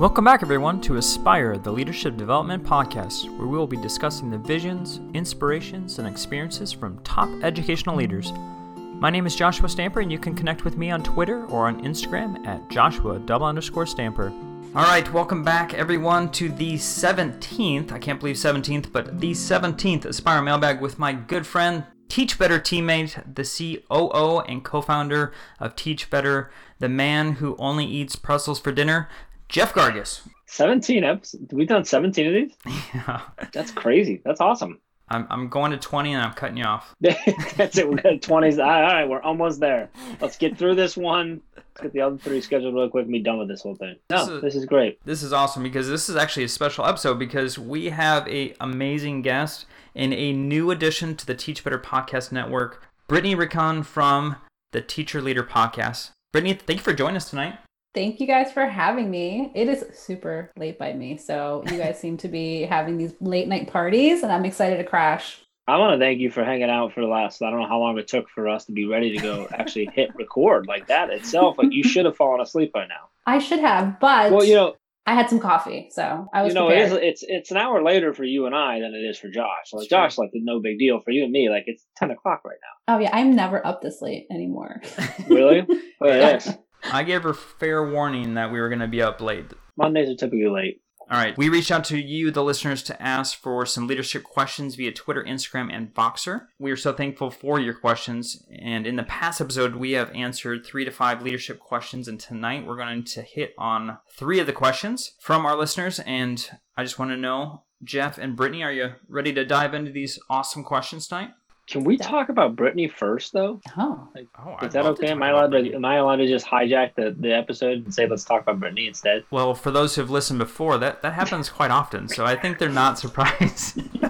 Welcome back, everyone, to Aspire, the Leadership Development Podcast, where we will be discussing the visions, inspirations, and experiences from top educational leaders. My name is Joshua Stamper, and you can connect with me on Twitter or on Instagram at Joshua double underscore Stamper. All right, welcome back, everyone, to the 17th, I can't believe 17th, but the 17th Aspire Mailbag with my good friend, Teach Better teammate, the COO and co founder of Teach Better, the man who only eats pretzels for dinner, Jeff Gargas. 17 episodes. We've done 17 of these? Yeah. That's crazy. That's awesome. I'm, I'm going to 20 and I'm cutting you off. That's it. We're at 20s. All right, all right, we're almost there. Let's get through this one. Let's get the other three scheduled real quick and be done with this whole thing. No, This is- this is great. This is awesome because this is actually a special episode because we have a amazing guest in a new addition to the Teach Better Podcast Network, Brittany Rincon from the Teacher Leader Podcast. Brittany, thank you for joining us tonight. Thank you guys for having me. It is super late by me. So you guys seem to be having these late night parties and I'm excited to crash. I want to thank you for hanging out for the last, I don't know how long it took for us to be ready to go actually hit record like that itself. Like you should have fallen asleep by now. I should have, but Well, you know, I had some coffee, so I was you know, it is, it's it's an hour later for you and I than it is for Josh. Like. Josh, like the no big deal for you and me. Like it's ten o'clock right now. oh yeah, I'm never up this late anymore. Really? At this. I gave her fair warning that we were going to be up late. Mondays are typically late. All right. We reached out to you, the listeners, to ask for some leadership questions via Twitter, Instagram, and Voxer. We are so thankful for your questions. And in the past episode, we have answered three to five leadership questions. And tonight, we're going to hit on three of the questions from our listeners. And I just want to know, Jeff and Brittany, are you ready to dive into these awesome questions tonight? Can we Yeah. talk about Brittany first, though? Oh, Oh, Is that okay? Am I allowed to? Am I allowed to just hijack the, the episode and say let's talk about Brittany instead? Well, for those who've listened before, that, that happens quite often, so I think they're not surprised.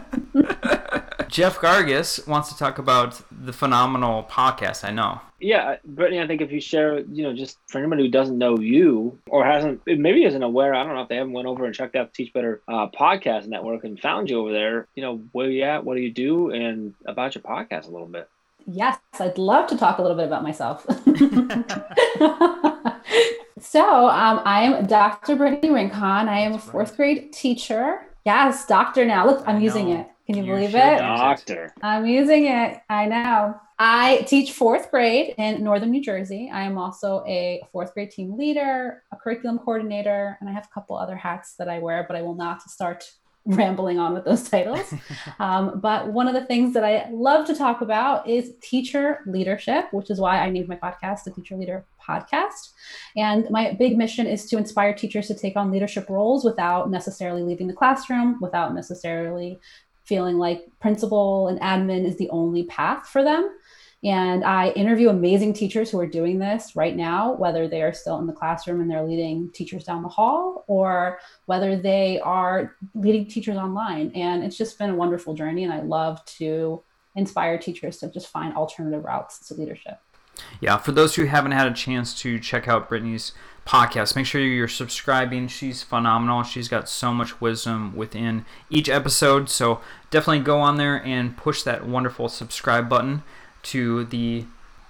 Jeff Gargas wants to talk about the phenomenal podcast, I know. Yeah, Brittany. I think if you share, you know, just for anybody who doesn't know you or hasn't, maybe isn't aware. I don't know if they haven't went over and checked out the Teach Better uh, podcast network and found you over there. You know, where you at? What do you do? And about your podcast a little bit. yes, I'd love to talk a little bit about myself. so, um, I am Dr. Brittany Rincon. I am a fourth grade teacher. Yes, doctor now. Look, I'm using it. Can you believe it? It. Doctor. I'm using it. I know. I teach fourth grade in Northern New Jersey. I am also a fourth grade team leader, a curriculum coordinator, and I have a couple other hats that I wear, but I will not start rambling on with those titles. Um, but one of the things that I love to talk about is teacher leadership, which is why I named my podcast the Teacher Leader Podcast. And my big mission is to inspire teachers to take on leadership roles without necessarily leaving the classroom, without necessarily feeling like principal and admin is the only path for them. And I interview amazing teachers who are doing this right now, whether they are still in the classroom and they're leading teachers down the hall or whether they are leading teachers online. And it's just been a wonderful journey. And I love to inspire teachers to just find alternative routes to leadership. Yeah, for those who haven't had a chance to check out Brittany's podcast, make sure you're subscribing. She's phenomenal. She's got so much wisdom within each episode. So definitely go on there and push that wonderful subscribe button to the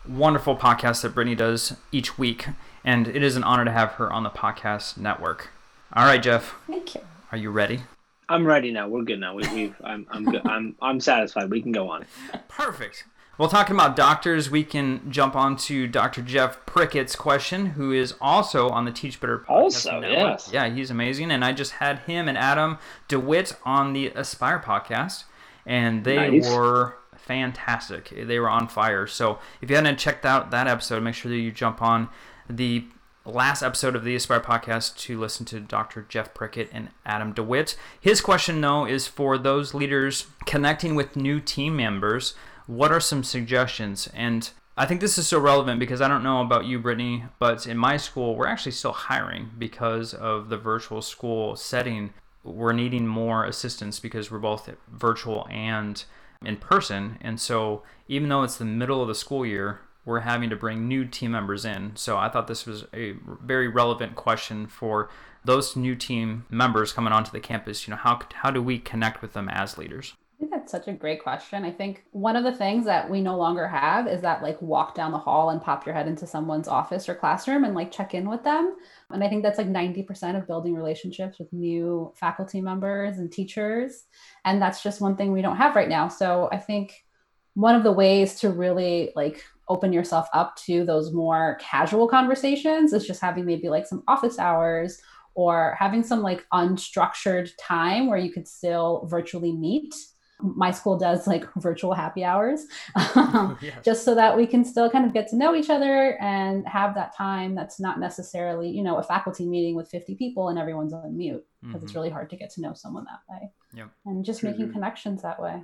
wonderful podcast that Brittany does each week. And it is an honor to have her on the podcast network. All right, Jeff, Thank you. are you ready? I'm ready now. We're good now. We, we've. I'm. I'm good. I'm. I'm satisfied. We can go on. Perfect. Well, talking about doctors, we can jump on to Dr. Jeff Prickett's question, who is also on the Teach Better podcast. Also, network. yes. Yeah, he's amazing. And I just had him and Adam DeWitt on the Aspire podcast, and they Nice. were fantastic. They were on fire. So if you haven't checked out that episode, make sure that you jump on the last episode of the Aspire podcast to listen to Dr. Jeff Prickett and Adam DeWitt. His question, though, is for those leaders connecting with new team members. What are some suggestions? And I think this is so relevant because I don't know about you, Brittany, but in my school, we're actually still hiring because of the virtual school setting. We're needing more assistance because we're both virtual and in person. And so, even though it's the middle of the school year, we're having to bring new team members in. So, I thought this was a very relevant question for those new team members coming onto the campus. You know, how, how do we connect with them as leaders? That's such a great question. I think one of the things that we no longer have is that like walk down the hall and pop your head into someone's office or classroom and like check in with them. And I think that's like 90% of building relationships with new faculty members and teachers. And that's just one thing we don't have right now. So I think one of the ways to really like open yourself up to those more casual conversations is just having maybe like some office hours or having some like unstructured time where you could still virtually meet my school does like virtual happy hours um, yes. just so that we can still kind of get to know each other and have that time that's not necessarily you know a faculty meeting with 50 people and everyone's on mute because mm-hmm. it's really hard to get to know someone that way yep. and just making mm-hmm. connections that way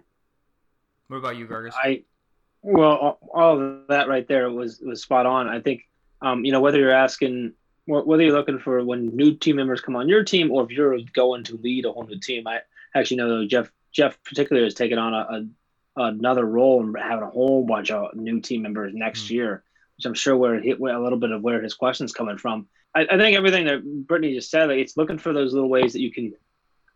what about you Gargas i well all of that right there was was spot on i think um, you know whether you're asking whether you're looking for when new team members come on your team or if you're going to lead a whole new team. I actually know Jeff Jeff particularly has taken on a, a another role and having a whole bunch of new team members next mm-hmm. year, which I'm sure where hit a little bit of where his questions coming from. I, I think everything that Brittany just said, like it's looking for those little ways that you can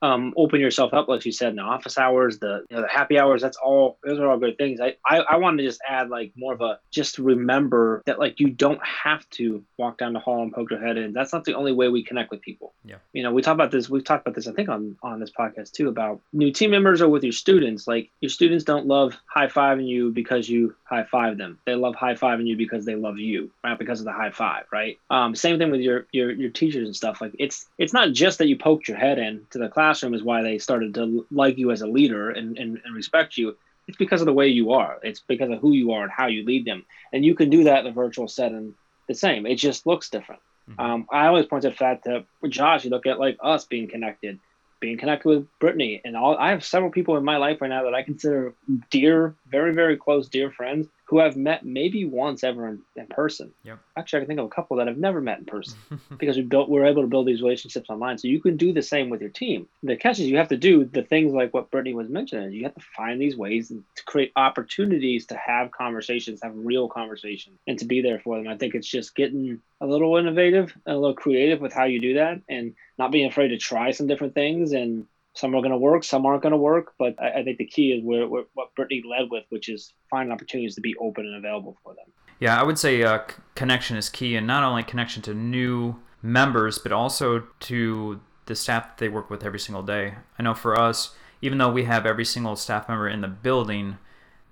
um, open yourself up, like you said, in the office hours, the you know, the happy hours. That's all. Those are all good things. I, I I wanted to just add like more of a just remember that like you don't have to walk down the hall and poke your head in. That's not the only way we connect with people. Yeah. You know, we talk about this. We've talked about this. I think on on this podcast too about new team members or with your students. Like your students don't love high fiving you because you high five them. They love high fiving you because they love you, not because of the high five, right? Um, same thing with your your your teachers and stuff. Like it's it's not just that you poked your head in to the classroom is why they started to like you as a leader and, and, and respect you. It's because of the way you are. It's because of who you are and how you lead them. And you can do that in a virtual setting the same. It just looks different. Mm-hmm. Um, I always point to the fact that Josh, you look at like us being connected being connected with Brittany and all. I have several people in my life right now that I consider dear, very, very close, dear friends who I've met maybe once ever in, in person. Yep. Actually, I can think of a couple that I've never met in person because we built, we're able to build these relationships online. So you can do the same with your team. The catch is you have to do the things like what Brittany was mentioning. You have to find these ways to create opportunities to have conversations, have real conversations, and to be there for them. I think it's just getting a little innovative and a little creative with how you do that, and not being afraid to try some different things and some are going to work, some aren't going to work. But I, I, think the key is where, where, what Brittany led with, which is finding opportunities to be open and available for them. Yeah, I would say uh, connection is key, and not only connection to new members, but also to the staff that they work with every single day. I know for us, even though we have every single staff member in the building,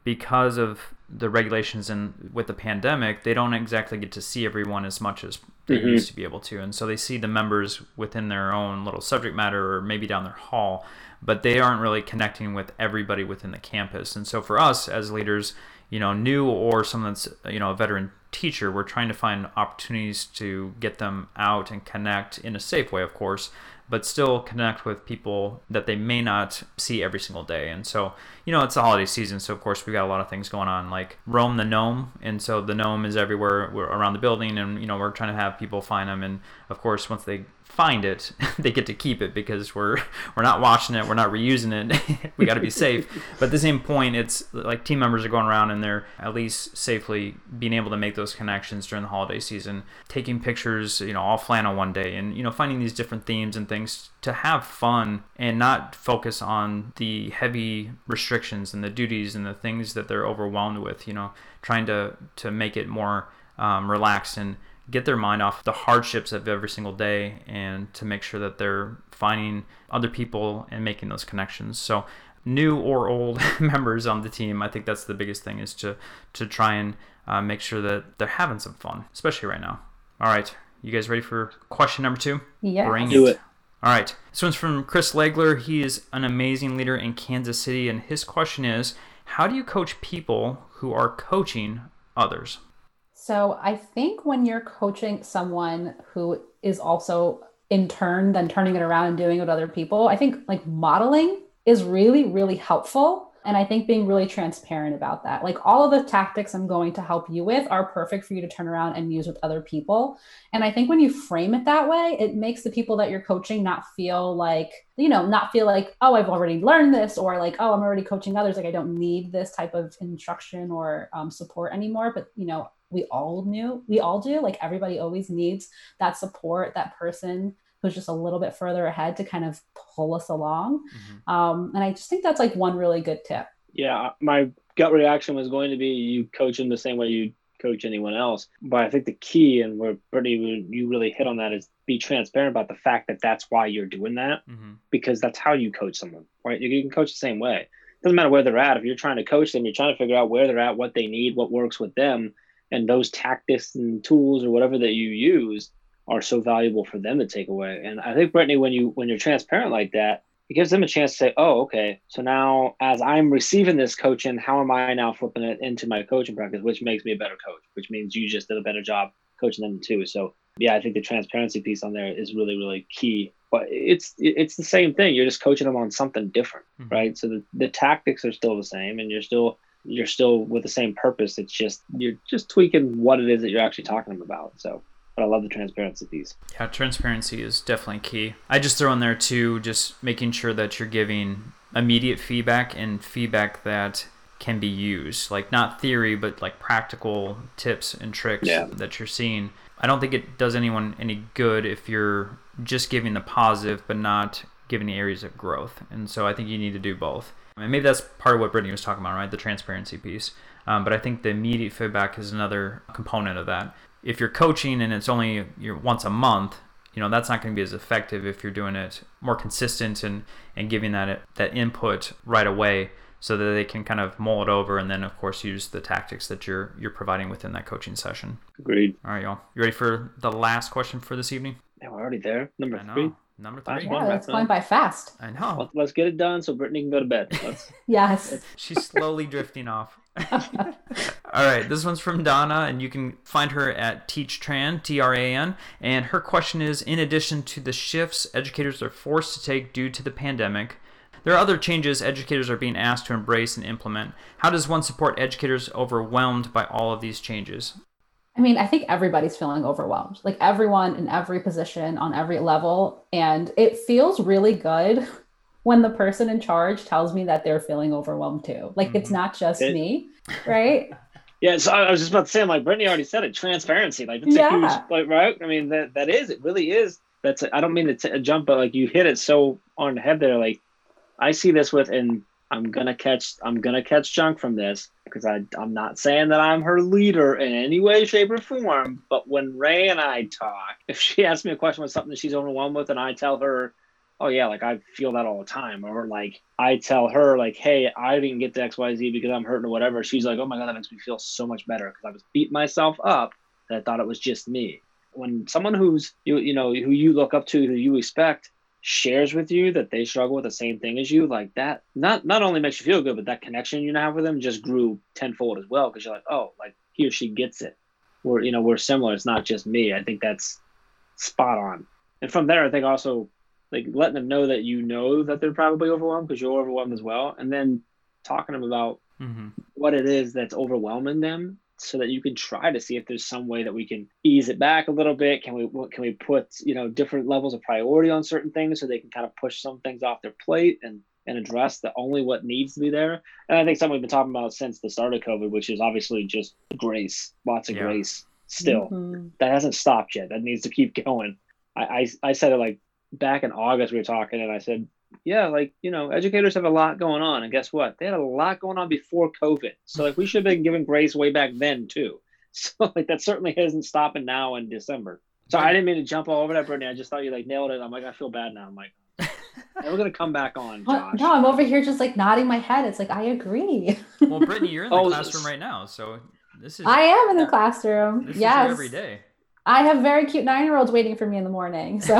because of the regulations and with the pandemic, they don't exactly get to see everyone as much as they mm-hmm. used to be able to. And so they see the members within their own little subject matter or maybe down their hall, but they aren't really connecting with everybody within the campus. And so for us as leaders, you know, new or someone that's, you know, a veteran teacher, we're trying to find opportunities to get them out and connect in a safe way, of course, but still connect with people that they may not see every single day. And so, you know, it's the holiday season, so of course we got a lot of things going on, like roam the gnome, and so the gnome is everywhere around the building, and you know we're trying to have people find them, and of course once they find it, they get to keep it because we're we're not watching it, we're not reusing it. we got to be safe. But at the same point, it's like team members are going around and they're at least safely being able to make those connections during the holiday season, taking pictures, you know, all flannel one day, and you know, finding these different themes and things to have fun and not focus on the heavy restrictions and the duties and the things that they're overwhelmed with. You know, trying to to make it more um, relaxed and get their mind off the hardships of every single day and to make sure that they're finding other people and making those connections. So new or old members on the team, I think that's the biggest thing is to to try and uh, make sure that they're having some fun, especially right now. All right, you guys ready for question number two? Yeah, Bring do it. it. All right, this one's from Chris Legler. He is an amazing leader in Kansas City, and his question is, how do you coach people who are coaching others? So I think when you're coaching someone who is also in turn then turning it around and doing it with other people, I think like modeling is really, really helpful. And I think being really transparent about that. Like all of the tactics I'm going to help you with are perfect for you to turn around and use with other people. And I think when you frame it that way, it makes the people that you're coaching not feel like, you know, not feel like, oh, I've already learned this, or like, oh, I'm already coaching others. Like I don't need this type of instruction or um, support anymore. But, you know, we all knew we all do like everybody always needs that support that person who's just a little bit further ahead to kind of pull us along. Mm-hmm. Um, and I just think that's like one really good tip. Yeah, my gut reaction was going to be you coach them the same way you coach anyone else. But I think the key, and where Brittany, you really hit on that, is be transparent about the fact that that's why you're doing that, Mm-hmm. because that's how you coach someone, right? You can coach the same way. Doesn't matter where they're at. If you're trying to coach them, you're trying to figure out where they're at, what they need, what works with them, and those tactics and tools or whatever that you use are so valuable for them to take away. And I think Brittany, when you when you're transparent like that, it gives them a chance to say, oh, okay, so now as I'm receiving this coaching, how am I now flipping it into my coaching practice, which makes me a better coach, which means you just did a better job coaching them too. So yeah, I think the transparency piece on there is really, really key. But it's it's the same thing. You're just coaching them on something different, Mhm. right? So the, the tactics are still the same and you're still you're still with the same purpose. It's just you're just tweaking what it is that you're actually talking them about. So but I love the transparency piece. Yeah, transparency is definitely key. I just throw in there too, just making sure that you're giving immediate feedback and feedback that can be used, like not theory, but like practical tips and tricks Yeah. that you're seeing. I don't think it does anyone any good if you're just giving the positive, but not giving the areas of growth. And so I think you need to do both. And maybe that's part of what Brittany was talking about, right? The transparency piece. Um, but I think the immediate feedback is another component of that. If you're coaching and it's only you're once a month, you know that's not going to be as effective if you're doing it more consistent and and giving that that input right away so that they can kind of mull it over and then of course use the tactics that you're you're providing within that coaching session. Agreed. All right, y'all. You ready for the last question for this evening? Yeah, we're already there. Number I three. Number Last three. one. Yeah, back it's going by fast. I know. Let's, let's get it done so Brittany can go to bed. Let's, Yes. She's slowly drifting off. All right, this one's from Donna, and you can find her at TeachTran, T R A N. And her question is In addition to the shifts educators are forced to take due to the pandemic, there are other changes educators are being asked to embrace and implement. How does one support educators overwhelmed by all of these changes? I mean, I think everybody's feeling overwhelmed, like everyone in every position on every level. And it feels really good when the person in charge tells me that they're feeling overwhelmed too. Like it's Mhm. not just It- me, right? yeah, so I was just about to say, like Brittany already said it. Transparency, like it's a huge, like right. I mean, that that is. It really is. That's. I don't mean to t- jump, but like you hit it so on the head there. Like I see this with, and I'm gonna catch. I'm gonna catch junk from this because I. I'm not saying that I'm her leader in any way, shape, or form. But when Rae and I talk, if she asks me a question with something that she's overwhelmed with, and I tell her, oh yeah, like I feel that all the time. Or like I tell her like, hey, I didn't get to X Y Z because I'm hurting or whatever. She's like, oh my god, that makes me feel so much better because I was beating myself up that I thought it was just me. When someone who's you you know who you look up to, who you expect, shares with you that they struggle with the same thing as you, like that, not not only makes you feel good, but that connection you now have with them just grew tenfold as well because you're like, oh, like he or she gets it. We're you know we're similar. It's not just me. I think that's spot on. And from there, I think also like letting them know that you know that they're probably overwhelmed because you're overwhelmed as well, and then talking to them about Mm-hmm. what it is that's overwhelming them so that you can try to see if there's some way that we can ease it back a little bit can we what can we put you know different levels of priority on certain things so they can kind of push some things off their plate and and address the only what needs to be there and i think something we've been talking about since the start of covid which is obviously just grace lots of Yeah. grace still Mhm. that hasn't stopped yet. That needs to keep going. I, I, I said it like back in August we were talking, and I said, yeah, like you know, educators have a lot going on, and guess what? They had a lot going on before COVID. So like we should have been given grace way back then too. So like that certainly isn't stopping now in December. So I didn't mean to jump all over that, Brittany. I just thought you like nailed it. I'm like, I feel bad now. I'm like, hey, we're gonna come back on, What? Josh. No, I'm over here just like nodding my head. It's like I agree. Well, Brittany, you're in the Oh, classroom this- right now, so this is I am in the classroom. this is yes. your every day. I have very cute nine year olds waiting for me in the morning. So,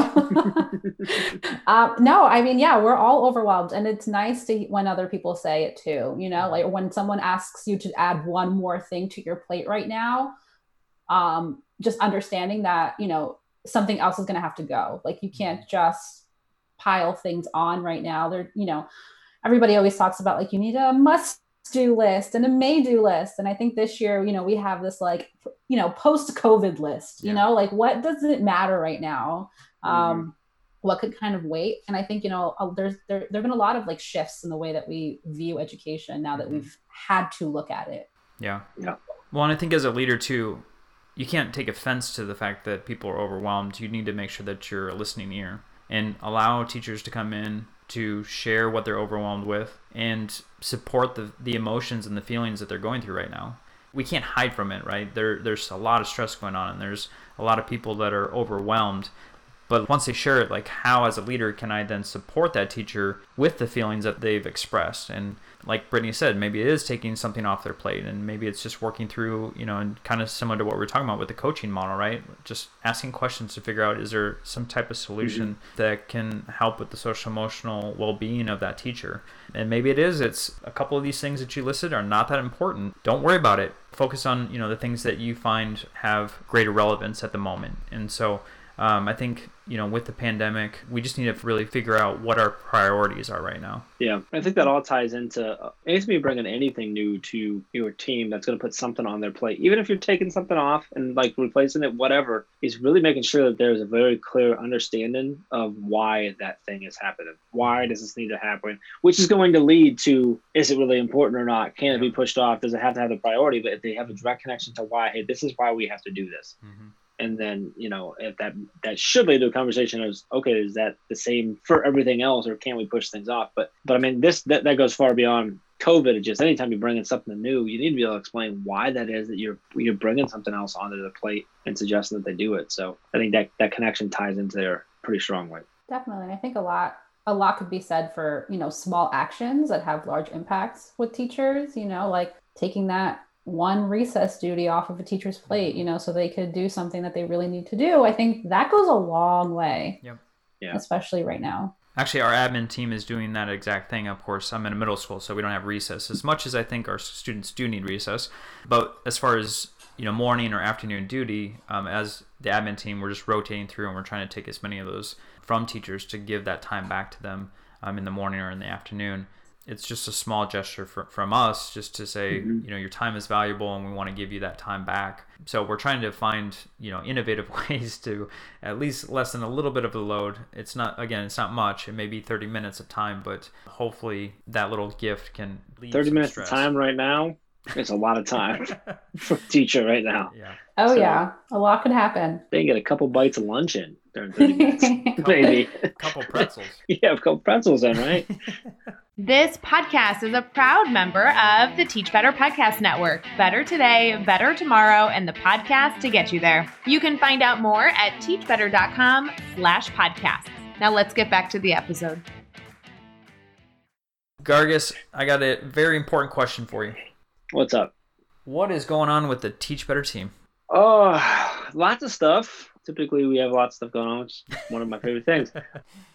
um, no, I mean, yeah, we're all overwhelmed. And it's nice to when other people say it too, you know, like when someone asks you to add one more thing to your plate right now, um, just understanding that, you know, something else is going to have to go. Like you can't just pile things on right now. There, you know, everybody always talks about like you need a must do list and a may do list. And I think this year, you know, we have this like, you know, post COVID list, you Yeah. know, like what does it matter right now? Mhm. Um, what could kind of wait? And I think, you know, there's, there, there've been a lot of like shifts in the way that we view education now that Mhm. we've had to look at it. Yeah. Yeah. Well, and I think as a leader too, you can't take offense to the fact that people are overwhelmed. You need to make sure that you're a listening ear and allow teachers to come in to share what they're overwhelmed with and support the, the emotions and the feelings that they're going through right now. We can't hide from it, right? There, there's a lot of stress going on, and there's a lot of people that are overwhelmed. But once they share it, like how as a leader can I then support that teacher with the feelings that they've expressed? And like Brittany said, maybe it is taking something off their plate, and maybe it's just working through, you know, and kind of similar to what we are talking about with the coaching model, right? Just asking questions to figure out is there some type of solution mm-hmm. that can help with the social emotional well being of that teacher? And maybe it is, it's a couple of these things that you listed are not that important. Don't worry about it. Focus on, you know, the things that you find have greater relevance at the moment. And so um, I think you know with the pandemic, we just need to really figure out what our priorities are right now. Yeah, I think that all ties into uh, anytime you bring in anything new to your team that's going to put something on their plate, even if you're taking something off and like replacing it, whatever, is really making sure that there's a very clear understanding of why that thing is happening. Why does this need to happen? Which is going to lead to is it really important or not? Can it be pushed off? Does it have to have the priority? But if they have a direct connection to why, hey, this is why we have to do this. Mm-hmm and then you know if that that should lead to a conversation of okay is that the same for everything else or can we push things off? But but i mean this that, that goes far beyond covid. It's just anytime you bring in something new you need to be able to explain why that is that you're you're bringing something else onto the plate and suggesting that they do it. So i think that that connection ties into there pretty strongly. Definitely. I think a lot a lot could be said for you know small actions that have large impacts with teachers you know like taking that one recess duty off of a teacher's plate, you know, so they could do something that they really need to do. I think that goes a long way. Yep. Yeah. Especially right now. Actually, our admin team is doing that exact thing. Of course, I'm in a middle school, so we don't have recess as much as I think our students do need recess. But as far as you know, morning or afternoon duty, um, as the admin team, we're just rotating through and we're trying to take as many of those from teachers to give that time back to them um, in the morning or in the afternoon it's just a small gesture for, from us just to say mm-hmm. you know your time is valuable and we want to give you that time back. So we're trying to find you know innovative ways to at least lessen a little bit of the load. It's not again it's not much. It may be 30 minutes of time but hopefully that little gift can 30 minutes stress. of time right now it's a lot of time for teacher right now. Yeah. Oh so, yeah. A lot could happen. they get a couple bites of lunch in during 30 minutes maybe. A couple pretzels. Yeah a couple pretzels in right This podcast is a proud member of the Teach Better Podcast Network. Better today, better tomorrow, and the podcast to get you there. You can find out more at teachbetter.com slash podcasts. Now let's get back to the episode. Gargas, I got a very important question for you. What's up? What is going on with the Teach Better team? Oh, lots of stuff typically we have lots of stuff going on, which is one of my favorite things.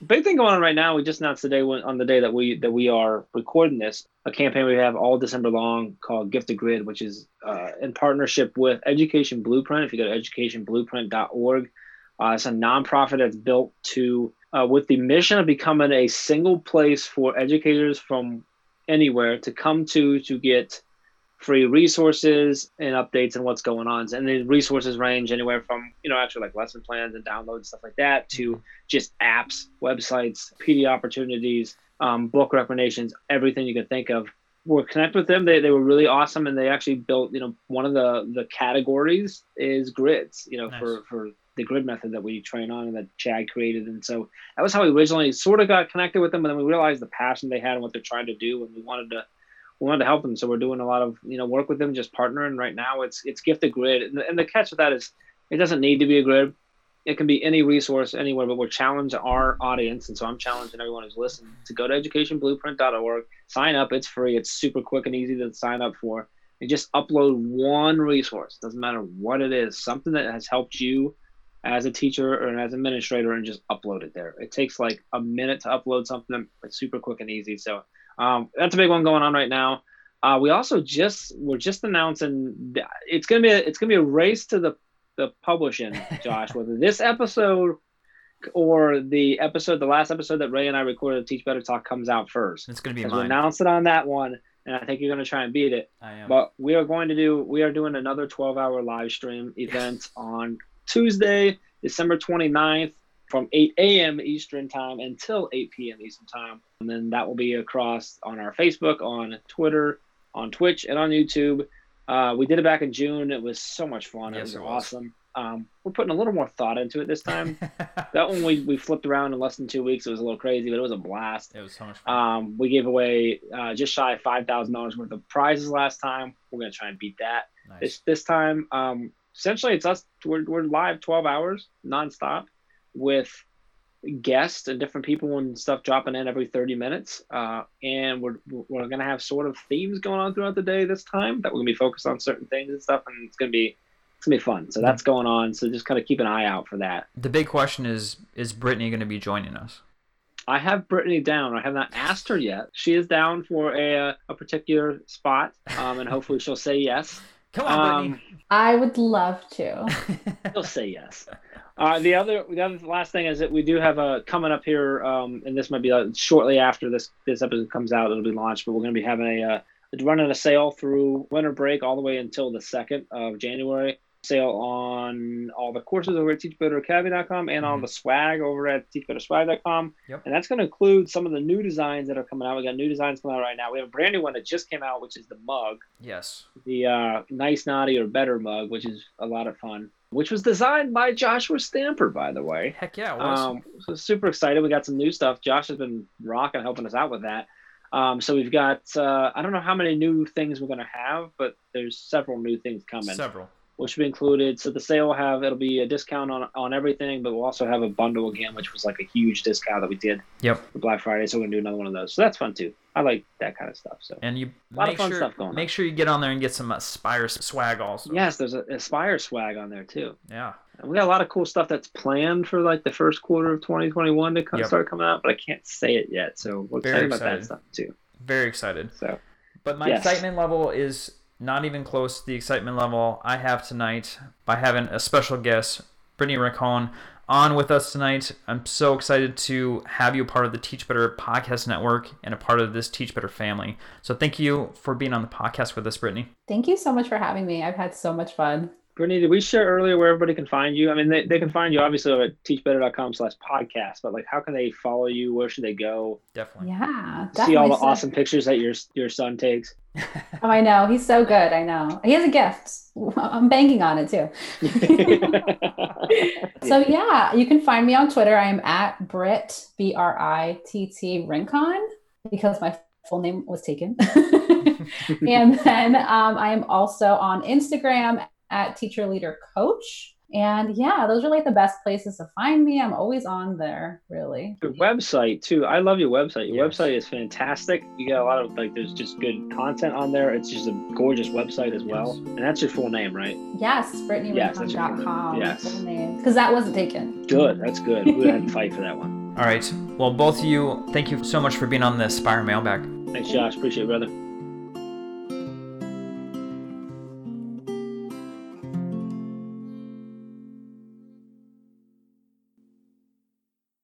Big thing going on right now. We just announced today on the day that we that we are recording this a campaign we have all December long called Gift a Grid, which is uh, in partnership with Education Blueprint. If you go to educationblueprint.org, uh, it's a nonprofit that's built to uh, with the mission of becoming a single place for educators from anywhere to come to to get free resources and updates and what's going on. And the resources range anywhere from, you know, actually like lesson plans and downloads, stuff like that, to just apps, websites, PD opportunities, um, book recommendations, everything you can think of. We're connect with them. They, they were really awesome. And they actually built, you know, one of the, the categories is grids, you know, nice. for, for the grid method that we train on and that Chad created. And so that was how we originally sort of got connected with them. But then we realized the passion they had and what they're trying to do. And we wanted to we wanted to help them, so we're doing a lot of you know work with them, just partnering. Right now, it's it's gift a grid, and the, and the catch with that is it doesn't need to be a grid. It can be any resource anywhere, but we're challenging our audience, and so I'm challenging everyone who's listening to go to educationblueprint.org, sign up. It's free. It's super quick and easy to sign up for, and just upload one resource. Doesn't matter what it is, something that has helped you as a teacher or as an administrator, and just upload it there. It takes like a minute to upload something. It's super quick and easy. So um, that's a big one going on right now. Uh, we also just we're just announcing it's gonna be a, it's gonna be a race to the the publishing, Josh. whether this episode or the episode, the last episode that Rae and I recorded, Teach Better Talk, comes out first. It's gonna be mine. We announced it on that one, and I think you're gonna try and beat it. I am. But we are going to do we are doing another 12 hour live stream event yes. on Tuesday, December 29th from 8 a.m. Eastern Time until 8 p.m. Eastern Time. And then that will be across on our Facebook, on Twitter, on Twitch, and on YouTube. Uh, we did it back in June. It was so much fun. Yes, it was it was. awesome. Um, we're putting a little more thought into it this time. that one we, we flipped around in less than two weeks. It was a little crazy, but it was a blast. it was so much fun. Um, we gave away uh, just shy of five thousand dollars worth of prizes last time. We're gonna try and beat that nice. this this time. Um, essentially, it's us. We're, we're live twelve hours nonstop with guests and different people and stuff dropping in every 30 minutes uh, and we're, we're going to have sort of themes going on throughout the day this time that we're going to be focused on certain things and stuff and it's going to be it's going to be fun so that's going on so just kind of keep an eye out for that The big question is: Is Brittany going to be joining us? i have brittany down i have not asked her yet she is down for a, uh, a particular spot um, and hopefully she'll say yes Come on, um, I would love to. Brittany. He'll say yes. Uh, the other, the other last thing is that we do have a coming up here, um, and this might be uh, shortly after this this episode comes out. It'll be launched, but we're going to be having a uh, running a sale through winter break all the way until the second of January. Sale on all the courses over at teachbetteracademy.com and on Mhm. the swag over at teachbetterswag.com. Yep. And that's going to include some of the new designs that are coming out. We got new designs coming out right now. We have a brand new one that just came out, which is the mug yes. the uh, nice naughty or better mug which is a lot of fun which was designed by joshua stamper by the way. Heck yeah, um, so super excited. We got some new stuff. Josh has been rocking helping us out with that. Um, so we've got uh, i don't know how many new things we're going to have but there's several new things coming. Several. Which will be included so the sale will have it'll be a discount on, on everything but we'll also have a bundle again which was like a huge discount that we did Yep. for black friday so we're going to do another one of those so that's fun too i like that kind of stuff so And you a lot of fun sure stuff going on. make sure you get on there and get some uh, Aspire swag also. yes there's a aspire swag on there too Yeah. And we got a lot of cool stuff that's planned for like the first quarter of 2021 to come, Yep. start coming out, but I can't say it yet. So we're Very excited about that stuff too. Very excited. So But my Yes. excitement level is not even close to the excitement level I have tonight by having a special guest, Brittany Rincon, on with us tonight. I'm so excited to have you a part of the Teach Better podcast network and a part of this Teach Better family. So thank you for being on the podcast with us, Brittany. Thank you so much for having me. I've had so much fun. Brittany, did we share earlier where everybody can find you? I mean, they, they can find you obviously over at teachbetter.com slash podcast, but like, how can they follow you? Where should they go? Definitely. Yeah, See all the so- awesome pictures that your your son takes. Oh, I know. He's so good. I know. He has a gift. I'm banking on it too. So yeah, you can find me on Twitter. I am at Brit B R I T T Rincon because my full name was taken. and then um, I am also on Instagram at Teacher Leader Coach. And yeah, those are like the best places to find me. I'm always on there, really. Your website too. I love your website. Your Yes. website is fantastic. You got a lot of like there's just good content on there. It's just a gorgeous website as well. Yes. And that's your full name, right? Yes, Yes, that's your full name. BrittanyRincon.com. Yes. Because that wasn't taken. Good. That's good. We had to fight for that one. All right. Well, both of you, thank you so much for being on the Spire Mailbag. Thanks, Josh. Appreciate it, brother.